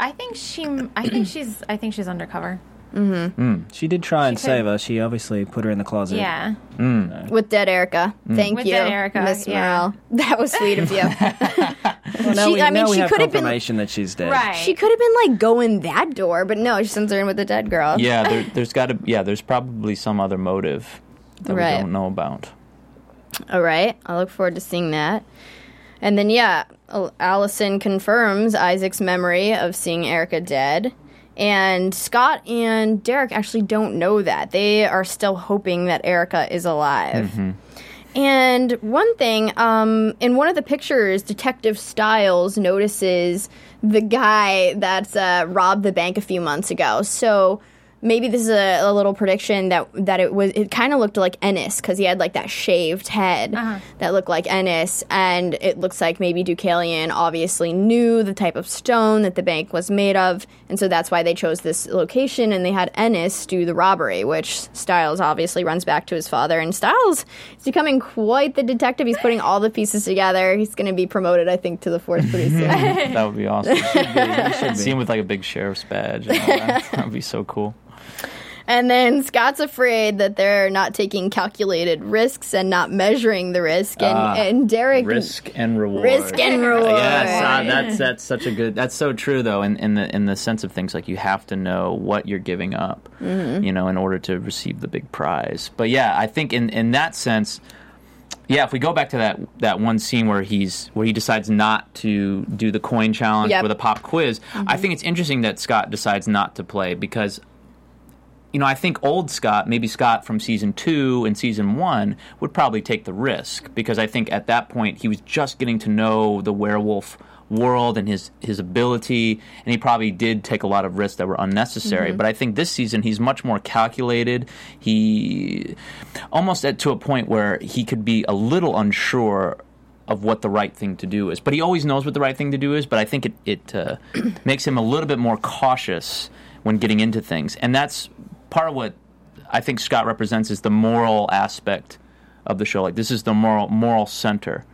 Speaker 2: I think she. I think she's. I think she's undercover. Mm-hmm. Mm.
Speaker 4: She did try and
Speaker 2: She
Speaker 4: save
Speaker 2: could-
Speaker 4: her. She obviously put her in the closet.
Speaker 2: Yeah. Mm.
Speaker 1: With dead Erica. Mm. Thank
Speaker 2: With
Speaker 1: you,
Speaker 2: dead Erica,
Speaker 1: Miss
Speaker 2: yeah.
Speaker 1: Morrell. That was sweet of you.
Speaker 4: Well, now
Speaker 1: She-
Speaker 4: we,
Speaker 1: I mean,
Speaker 4: now we
Speaker 1: she could have been-
Speaker 4: that she's dead.
Speaker 2: Right.
Speaker 1: she could have been like going that door, but no, she sends her in with the dead girl.
Speaker 3: Yeah, there, there's got to. Yeah, there's probably some other motive that
Speaker 1: Right.
Speaker 3: we don't know about.
Speaker 1: All right, I look forward to seeing that. And then, yeah, Allison confirms Isaac's memory of seeing Erica dead. And Scott and Derek actually don't know that. They are still hoping that Erica is alive. And one thing, um, in one of the pictures, Detective Stiles notices the guy that's uh, robbed the bank a few months ago. So maybe this is a, a little prediction that that it was. It kind of looked like Ennis because he had like that shaved head uh-huh. that looked like Ennis, and it looks like maybe Deucalion obviously knew the type of stone that the bank was made of, and so that's why they chose this location and they had Ennis do the robbery, which Stiles obviously runs back to his father, and Stiles is becoming quite the detective. He's putting all the pieces together. He's going to be promoted, I think, to the force pretty soon.
Speaker 3: That would be awesome. See him with like a big sheriff's badge. And all that. that would be so cool.
Speaker 1: And then Scott's afraid that they're not taking calculated risks and not measuring the risk. And,
Speaker 3: Ah,
Speaker 1: and Derek.
Speaker 3: Risk and reward.
Speaker 1: Risk and reward.
Speaker 3: Yes, uh, that's that's such a good. That's so true though. In in the in the sense of things, like you have to know what you're giving up,
Speaker 1: Mm-hmm.
Speaker 3: you know, in order to receive the big prize. But yeah, I think in in that sense. Yeah, if we go back to that that one scene where he's where he decides not to do the coin challenge
Speaker 1: Yep.
Speaker 3: or the pop quiz,
Speaker 1: Mm-hmm.
Speaker 3: I think it's interesting that Scott decides not to play because you know, I think old Scott, maybe Scott from season two and season one, would probably take the risk because I think at that point he was just getting to know the werewolf world and his his ability, and he probably did take a lot of risks that were unnecessary. But I think this season he's much more calculated. He almost at to a point where he could be a little unsure of what the right thing to do is. But he always knows what the right thing to do is. But I think it it uh, makes him a little bit more cautious when getting into things, and that's part of what I think Scott represents is the moral aspect of the show. Like this is the moral moral center.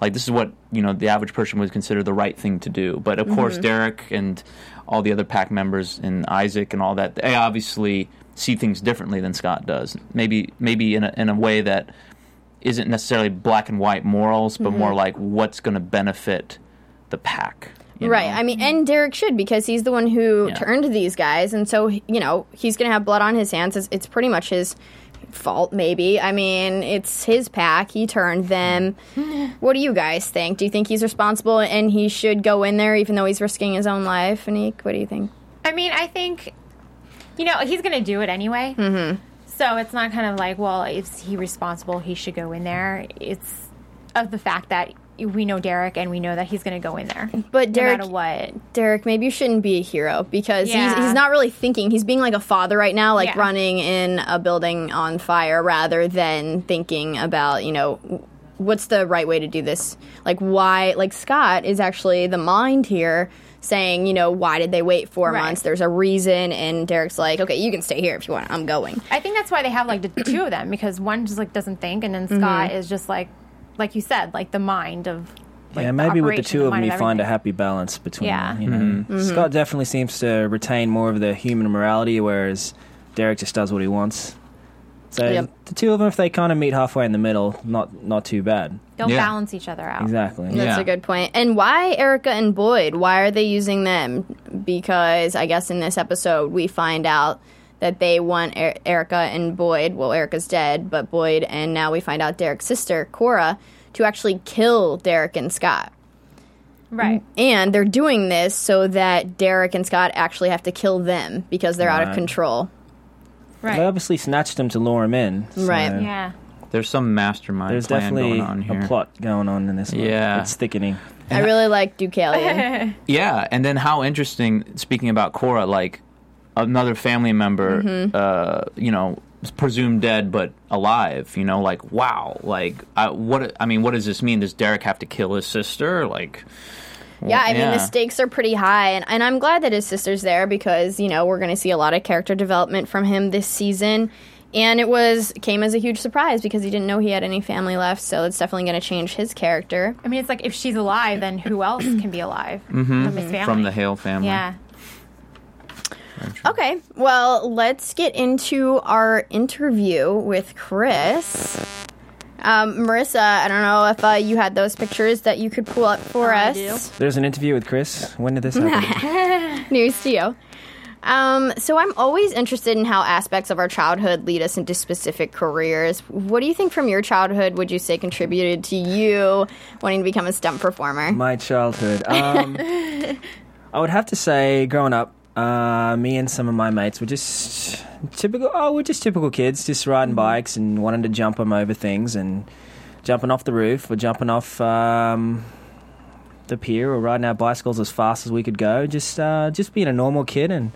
Speaker 3: Like this is what you know the average person would consider the right thing to do. But of course, mm-hmm. Derek and all the other pack members and Isaac and all that, they obviously see things differently than Scott does. Maybe maybe in a, in a way that isn't necessarily black and white morals, but more mm-hmm. like what's going to benefit the pack.
Speaker 1: Right.
Speaker 3: know?
Speaker 1: I mean, and Derek should because he's the one who
Speaker 3: Yeah.
Speaker 1: turned these guys, and so you know he's going to have blood on his hands. It's, it's pretty much his fault, maybe. I mean, it's his pack. He turned them. What do you guys think? Do you think he's responsible and he should go in there, even though he's risking his own life? Anik, what do you think?
Speaker 2: I mean, I think, you know, he's going to do it anyway. Mm-hmm. So it's not kind of like, well, is he responsible? He should go in there. It's of the fact that we know Derek and we know that he's going to go in there.
Speaker 1: But Derek-
Speaker 2: no matter what.
Speaker 1: Derek, maybe you shouldn't be a hero because he's,
Speaker 2: Yeah.
Speaker 1: he's not really thinking. He's being like a father right now, like
Speaker 2: Yeah.
Speaker 1: running in a building on fire rather than thinking about, you know, what's the right way to do this. Like, why, like, Scott is actually the mind here saying, you know, why did they wait four
Speaker 2: Right.
Speaker 1: months? There's a reason. And Derek's like, okay, you can stay here if you want. I'm going.
Speaker 2: I think that's why they have like the two of them because one just like doesn't think, and then mm-hmm. Scott is just like, like you said, like the mind of. Like,
Speaker 4: yeah, maybe with the two of them,
Speaker 2: mind
Speaker 4: you find a happy balance between.
Speaker 2: Yeah.
Speaker 4: You know,
Speaker 1: Mm-hmm.
Speaker 4: Scott definitely seems to retain more of the human morality, whereas Derek just does what he wants. So
Speaker 1: Yep.
Speaker 4: the two of them, if they kind of meet halfway in the middle, not not too bad.
Speaker 2: They'll
Speaker 3: Yeah.
Speaker 2: balance each other out.
Speaker 4: Exactly.
Speaker 1: That's
Speaker 3: Yeah.
Speaker 1: a good point. And why Erica and Boyd? Why are they using them? Because I guess in this episode we find out that they want er- Erica and Boyd. Well, Erica's dead, but Boyd, and now we find out Derek's sister Cora to actually kill Derek and Scott.
Speaker 2: Right.
Speaker 1: And they're doing this so that Derek and Scott actually have to kill them because they're out of
Speaker 4: Right.
Speaker 1: control.
Speaker 2: Right.
Speaker 4: They obviously snatched him to lure him in. so
Speaker 1: Right.
Speaker 2: yeah.
Speaker 3: There's some mastermind
Speaker 4: There's
Speaker 3: plan
Speaker 4: definitely
Speaker 3: going on here.
Speaker 4: a plot going on in this one.
Speaker 3: Yeah.
Speaker 4: It's thickening.
Speaker 1: I really like Deucalion.
Speaker 3: Yeah, and then how interesting. Speaking about Cora, like another family member,
Speaker 1: Mm-hmm.
Speaker 3: uh, you know, presumed dead but alive. You know, like wow, like I, what? I mean, what does this mean? Does Derek have to kill his sister? Like,
Speaker 1: Yeah, I mean
Speaker 3: Yeah.
Speaker 1: the stakes are pretty high, and, and I'm glad that his sister's there because you know we're going to see a lot of character development from him this season, and it was came as a huge surprise because he didn't know he had any family left, so it's definitely going to change his character.
Speaker 2: I mean, it's like if she's alive, then who else can be alive from his family?
Speaker 3: from the Hale family.
Speaker 2: Yeah.
Speaker 1: Okay, well let's get into our interview with Chris. Um, Marissa, I don't know if uh, you had those pictures that you could pull up for
Speaker 2: I
Speaker 1: us.
Speaker 2: do.
Speaker 4: There's an interview with Chris. When did this happen?
Speaker 1: News to you. Um, so I'm always interested in how aspects of our childhood lead us into specific careers. What do you think from your childhood would you say contributed to you wanting to become a stunt performer?
Speaker 4: My childhood. Um, I would have to say, growing up, uh, me and some of my mates were just typical. Oh, we're just typical kids, just riding bikes and wanting to jump them over things and jumping off the roof or jumping off um, the pier or riding our bicycles as fast as we could go. Just, uh, just being a normal kid and.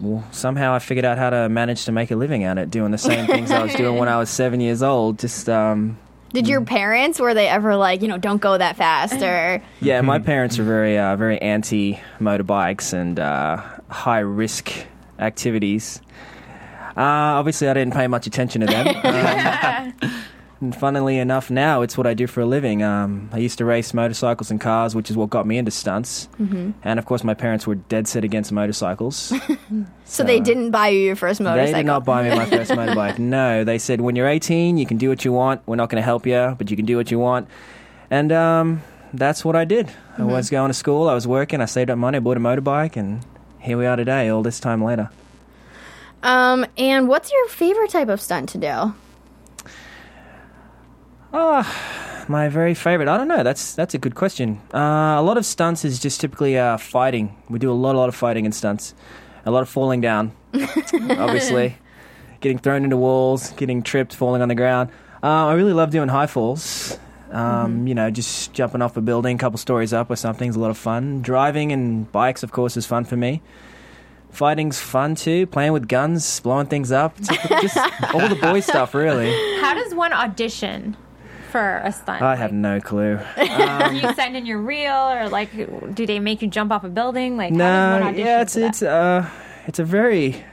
Speaker 4: Well, somehow I figured out how to manage to make a living at it, doing the same things I was doing when I was seven years old. Just um,
Speaker 1: Did your parents were they ever like, you know, don't go that fast or
Speaker 4: Yeah, my parents are very, uh, very anti motorbikes and uh, high risk activities. Uh, obviously, I didn't pay much attention to them. Um, and funnily enough, now it's what I do for a living. Um, I used to race motorcycles and cars, which is what got me into stunts. Mm-hmm. And of course, my parents were dead set against motorcycles.
Speaker 1: so they didn't buy you your first motorcycle?
Speaker 4: They did not buy me my first motorbike. No, they said when you're 18, you can do what you want. We're not going to help you, but you can do what you want. And um, that's what I did. I was going to school. I was working. I saved up money. I bought a motorbike, and here we are today. All this time later.
Speaker 1: Um, and what's your favorite type of stunt to do?
Speaker 4: My very favorite. I don't know. That's that's a good question. Uh, a lot of stunts is just typically uh, fighting. We do a lot, a lot of fighting in stunts. A lot of falling down, obviously, getting thrown into walls, getting tripped, falling on the ground. Uh, I really love doing high falls. Um, You know, just jumping off a building, a couple stories up or something's a lot of fun. Driving and bikes, of course, is fun for me. Fighting's fun too. Playing with guns, blowing things up, just all the boy stuff, really.
Speaker 2: How does one audition for a stunt?
Speaker 4: I have no clue.
Speaker 2: Do you send in your reel, or like, do they make you jump off a building? Like, how does
Speaker 4: No, yeah, it's it's uh, it's a very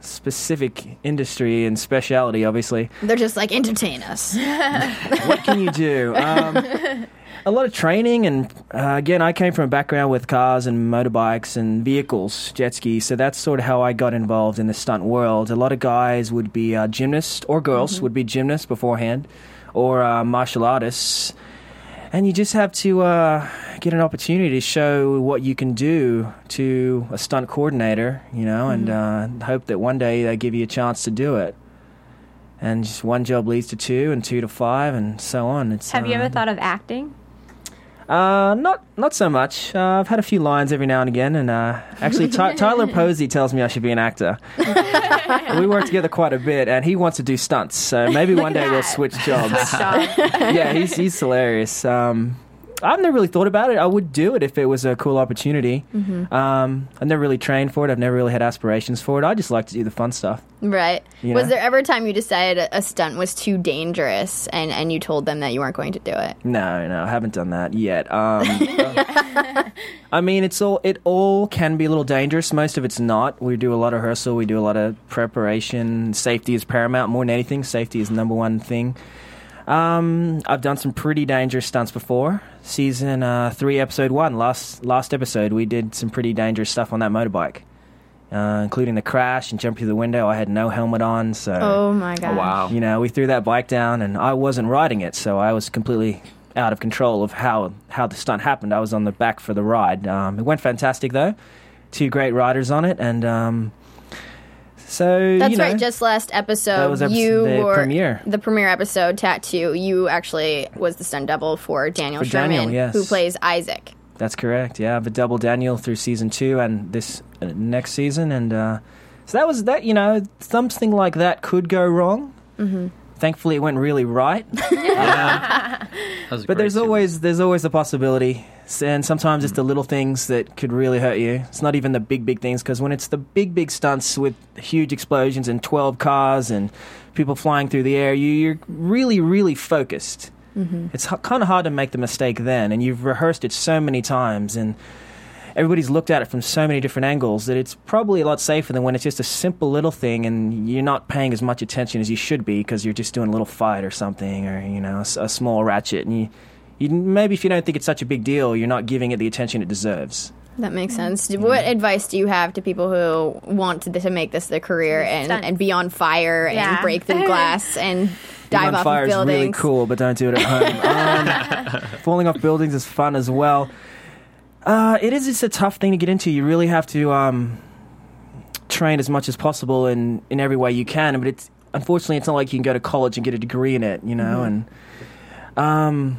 Speaker 4: specific industry and speciality. Obviously,
Speaker 1: They're just like entertain us.
Speaker 4: what can you do? Um, a lot of training, and uh, again, I came from a background with cars and motorbikes and vehicles, jet skis. So that's sort of how I got involved in the stunt world. A lot of guys would be uh, gymnasts, or girls would be gymnasts beforehand, or uh, martial artists. and you just have to uh, get an opportunity to show what you can do to a stunt coordinator, you know, and
Speaker 1: Mm-hmm.
Speaker 4: uh, hope that one day they give you a chance to do it. And just one job leads to two, and two to five, and so on. It's,
Speaker 2: Have you
Speaker 4: uh,
Speaker 2: ever thought of acting?
Speaker 4: Uh, not not so much. Uh, I've had a few lines every now and again, and uh, actually, Ty- Tyler Posey tells me I should be an actor. we work together quite a bit, and he wants to do stunts. So maybe one day we'll switch jobs. yeah, he's he's hilarious. Um, I've never really thought about it. I would do it if it was a cool opportunity. Um, I've never really trained for it. I've never really had aspirations for it. I just like to do the fun stuff.
Speaker 1: Right.
Speaker 4: You
Speaker 1: Was
Speaker 4: know?
Speaker 1: there ever a time you decided a- stunt was too dangerous and, and you told them that you weren't going to do it?
Speaker 4: No, no, I haven't done that yet. Um, I mean, it's all it all can be a little dangerous. Most of it's not. We do a lot of rehearsal. We do a lot of preparation. Safety is paramount more than anything. Safety is number one thing. Um, I've done some pretty dangerous stunts before. Season uh, three, episode one, last last episode, we did some pretty dangerous stuff on that motorbike, uh, including the crash and jumping through the window. I had no helmet on, so
Speaker 1: Oh my god.
Speaker 3: wow.
Speaker 4: you know, we threw that bike down, and I wasn't riding it, so I was completely out of control of how how the stunt happened. I was on the back for the ride. Um, it went fantastic though. Two great riders on it, and um, so
Speaker 1: That's
Speaker 4: you know,
Speaker 1: right. Just last episode,
Speaker 4: That was episode-
Speaker 1: you
Speaker 4: the
Speaker 1: were
Speaker 4: premiere.
Speaker 1: the premiere episode. Tattoo. You actually was the stunt double for Daniel
Speaker 4: For
Speaker 1: Sharman,
Speaker 4: Daniel, yes.
Speaker 1: who plays Isaac.
Speaker 4: that's correct. Yeah, I have a double Daniel through season two and this uh, next season, and uh, so that was that. You know, something like that could go wrong. Mm-hmm. Thankfully, it went really right.
Speaker 3: That
Speaker 4: But there's
Speaker 3: series.
Speaker 4: always there's always a possibility, and sometimes it's the mm. little things that could really hurt you. It's not even the big big things because when it's the big big stunts with huge explosions and 12 cars and people flying through the air, you, you're really really focused. Mm-hmm. It's h- kind of hard to make the mistake then, and you've rehearsed it so many times and. Everybody's looked at it from so many different angles that it's probably a lot safer than when it's just a simple little thing and you're not paying as much attention as you should be because you're just doing a little fight or something or you know a small ratchet and you you, maybe if you don't think it's such a big deal, you're not giving it the attention it deserves.
Speaker 1: That makes sense. What advice do you have to people who want to, to make this their career and, and be on fire and
Speaker 2: Yeah.
Speaker 1: break through glass and dive off
Speaker 4: fire
Speaker 1: of
Speaker 4: is
Speaker 1: buildings?
Speaker 4: really cool, but don't do it at home. um, falling off buildings is fun as well. Uh, it is. It's a tough thing to get into. You really have to um, train as much as possible in in every way you can. But it's unfortunately, it's not like you can go to college and get a degree in it. You know, and um,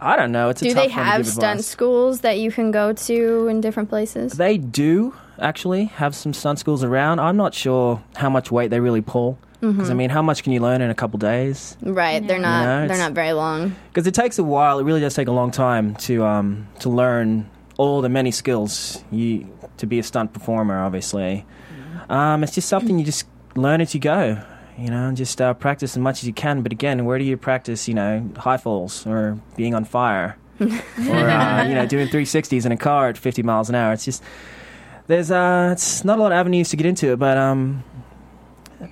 Speaker 4: I don't know. It's a
Speaker 1: Do
Speaker 4: tough
Speaker 1: they have stunt schools that you can go to in different places?
Speaker 4: They do actually have some stunt schools around. I'm not sure how much weight they really pull. Because I mean, how much can you learn in a couple days?
Speaker 1: Right, they're not.
Speaker 4: You know,
Speaker 1: they're not very long.
Speaker 4: Because it takes a while. It really does take a long time to um, to learn all the many skills you to be a stunt performer. Obviously, um, it's just something you just learn as you go. You know, and just uh, practice as much as you can. But again, where do you practice? You know, high falls or being on fire, or uh, you know, doing 360s in a car at 50 miles an hour. It's just there's uh, it's not a lot of avenues to get into it, but um.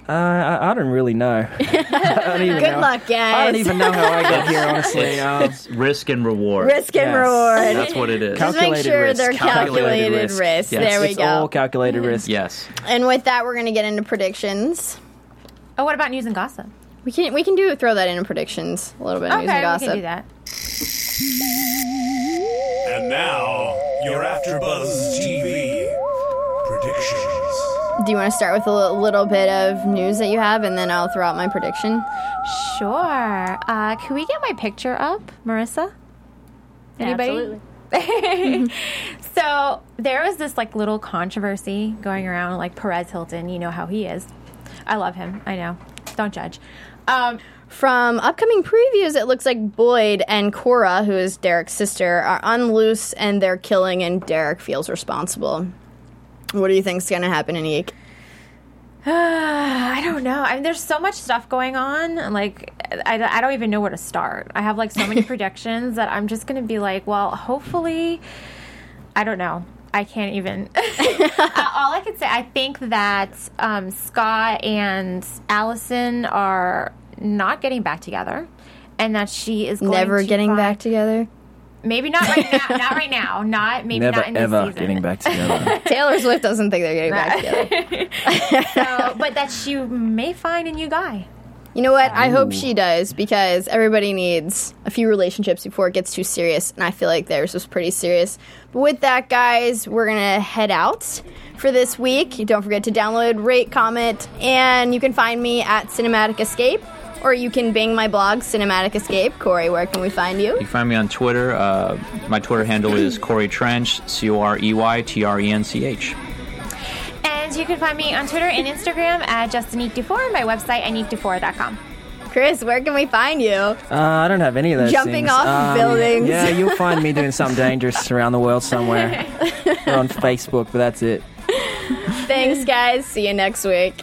Speaker 4: Uh, I, I don't really know. I don't even
Speaker 1: Good
Speaker 4: know.
Speaker 1: luck, guys.
Speaker 4: I don't even know how I got here, honestly. Um,
Speaker 3: It's risk and reward.
Speaker 1: Risk and
Speaker 4: Yes.
Speaker 1: reward.
Speaker 3: That's what it is.
Speaker 1: Just make
Speaker 4: Calculated
Speaker 1: sure
Speaker 4: risk.
Speaker 1: they're calculated,
Speaker 4: Calculated
Speaker 1: risk.
Speaker 4: risk.
Speaker 3: Yes.
Speaker 1: There we
Speaker 4: it's
Speaker 1: go.
Speaker 4: all calculated risk.
Speaker 3: yes.
Speaker 1: And with that, we're going to get into predictions.
Speaker 2: Oh, what about news and gossip?
Speaker 1: We can we can do throw that into predictions a little bit. of news and
Speaker 2: Okay, we can do that.
Speaker 7: And now, your AfterBuzz TV predictions.
Speaker 1: Do you want to start with a little bit of news that you have, and then I'll throw out my prediction?
Speaker 2: Sure. Uh, can we get my picture up, Marissa? Anybody? so there was this like little controversy going around, like Perez Hilton. You know how he is. I love him. I know. Don't judge. Um,
Speaker 1: From upcoming previews, it looks like Boyd and Cora, who is Derek's sister, are unloose and they're killing, and Derek feels responsible. What do you think's going to happen in Eek?
Speaker 2: I don't know. I mean, there's so much stuff going on. Like, I, I don't even know where to start. I have like so many predictions that I'm just going to be like, well, hopefully, I don't know. I can't even. All I can say, I think that um, Scott and Allison are not getting back together, and that she is going
Speaker 1: Never getting
Speaker 2: find-
Speaker 1: back together?
Speaker 2: Maybe not right now. Not right now. Not maybe
Speaker 4: Never
Speaker 2: not in this
Speaker 4: ever
Speaker 2: season.
Speaker 4: getting back together.
Speaker 1: Taylor Swift doesn't think they're getting back together.
Speaker 2: So, but that she may find a new guy.
Speaker 1: You know what? I hope she does because everybody needs a few relationships before it gets too serious, and I feel like theirs was pretty serious. But with that, guys, we're gonna head out for this week. Don't forget to download, rate, comment, and you can find me at Cinematic Escape, or you can bing my blog, Cinematic Escape. Corey, where can we find you?
Speaker 3: You can find me on Twitter. Uh, my Twitter handle is Corey Trench, C O R E Y T R E N C H.
Speaker 2: And you can find me on Twitter and Instagram at JustAnique24 and my website, anique24.com.
Speaker 1: Chris, where can we find you?
Speaker 4: Uh, I don't have any of those.
Speaker 1: Jumping
Speaker 4: things.
Speaker 1: off
Speaker 4: Um,
Speaker 1: buildings.
Speaker 4: Yeah, you'll find me doing something dangerous around the world somewhere. or on Facebook, but that's it.
Speaker 1: Thanks, guys. See you next week.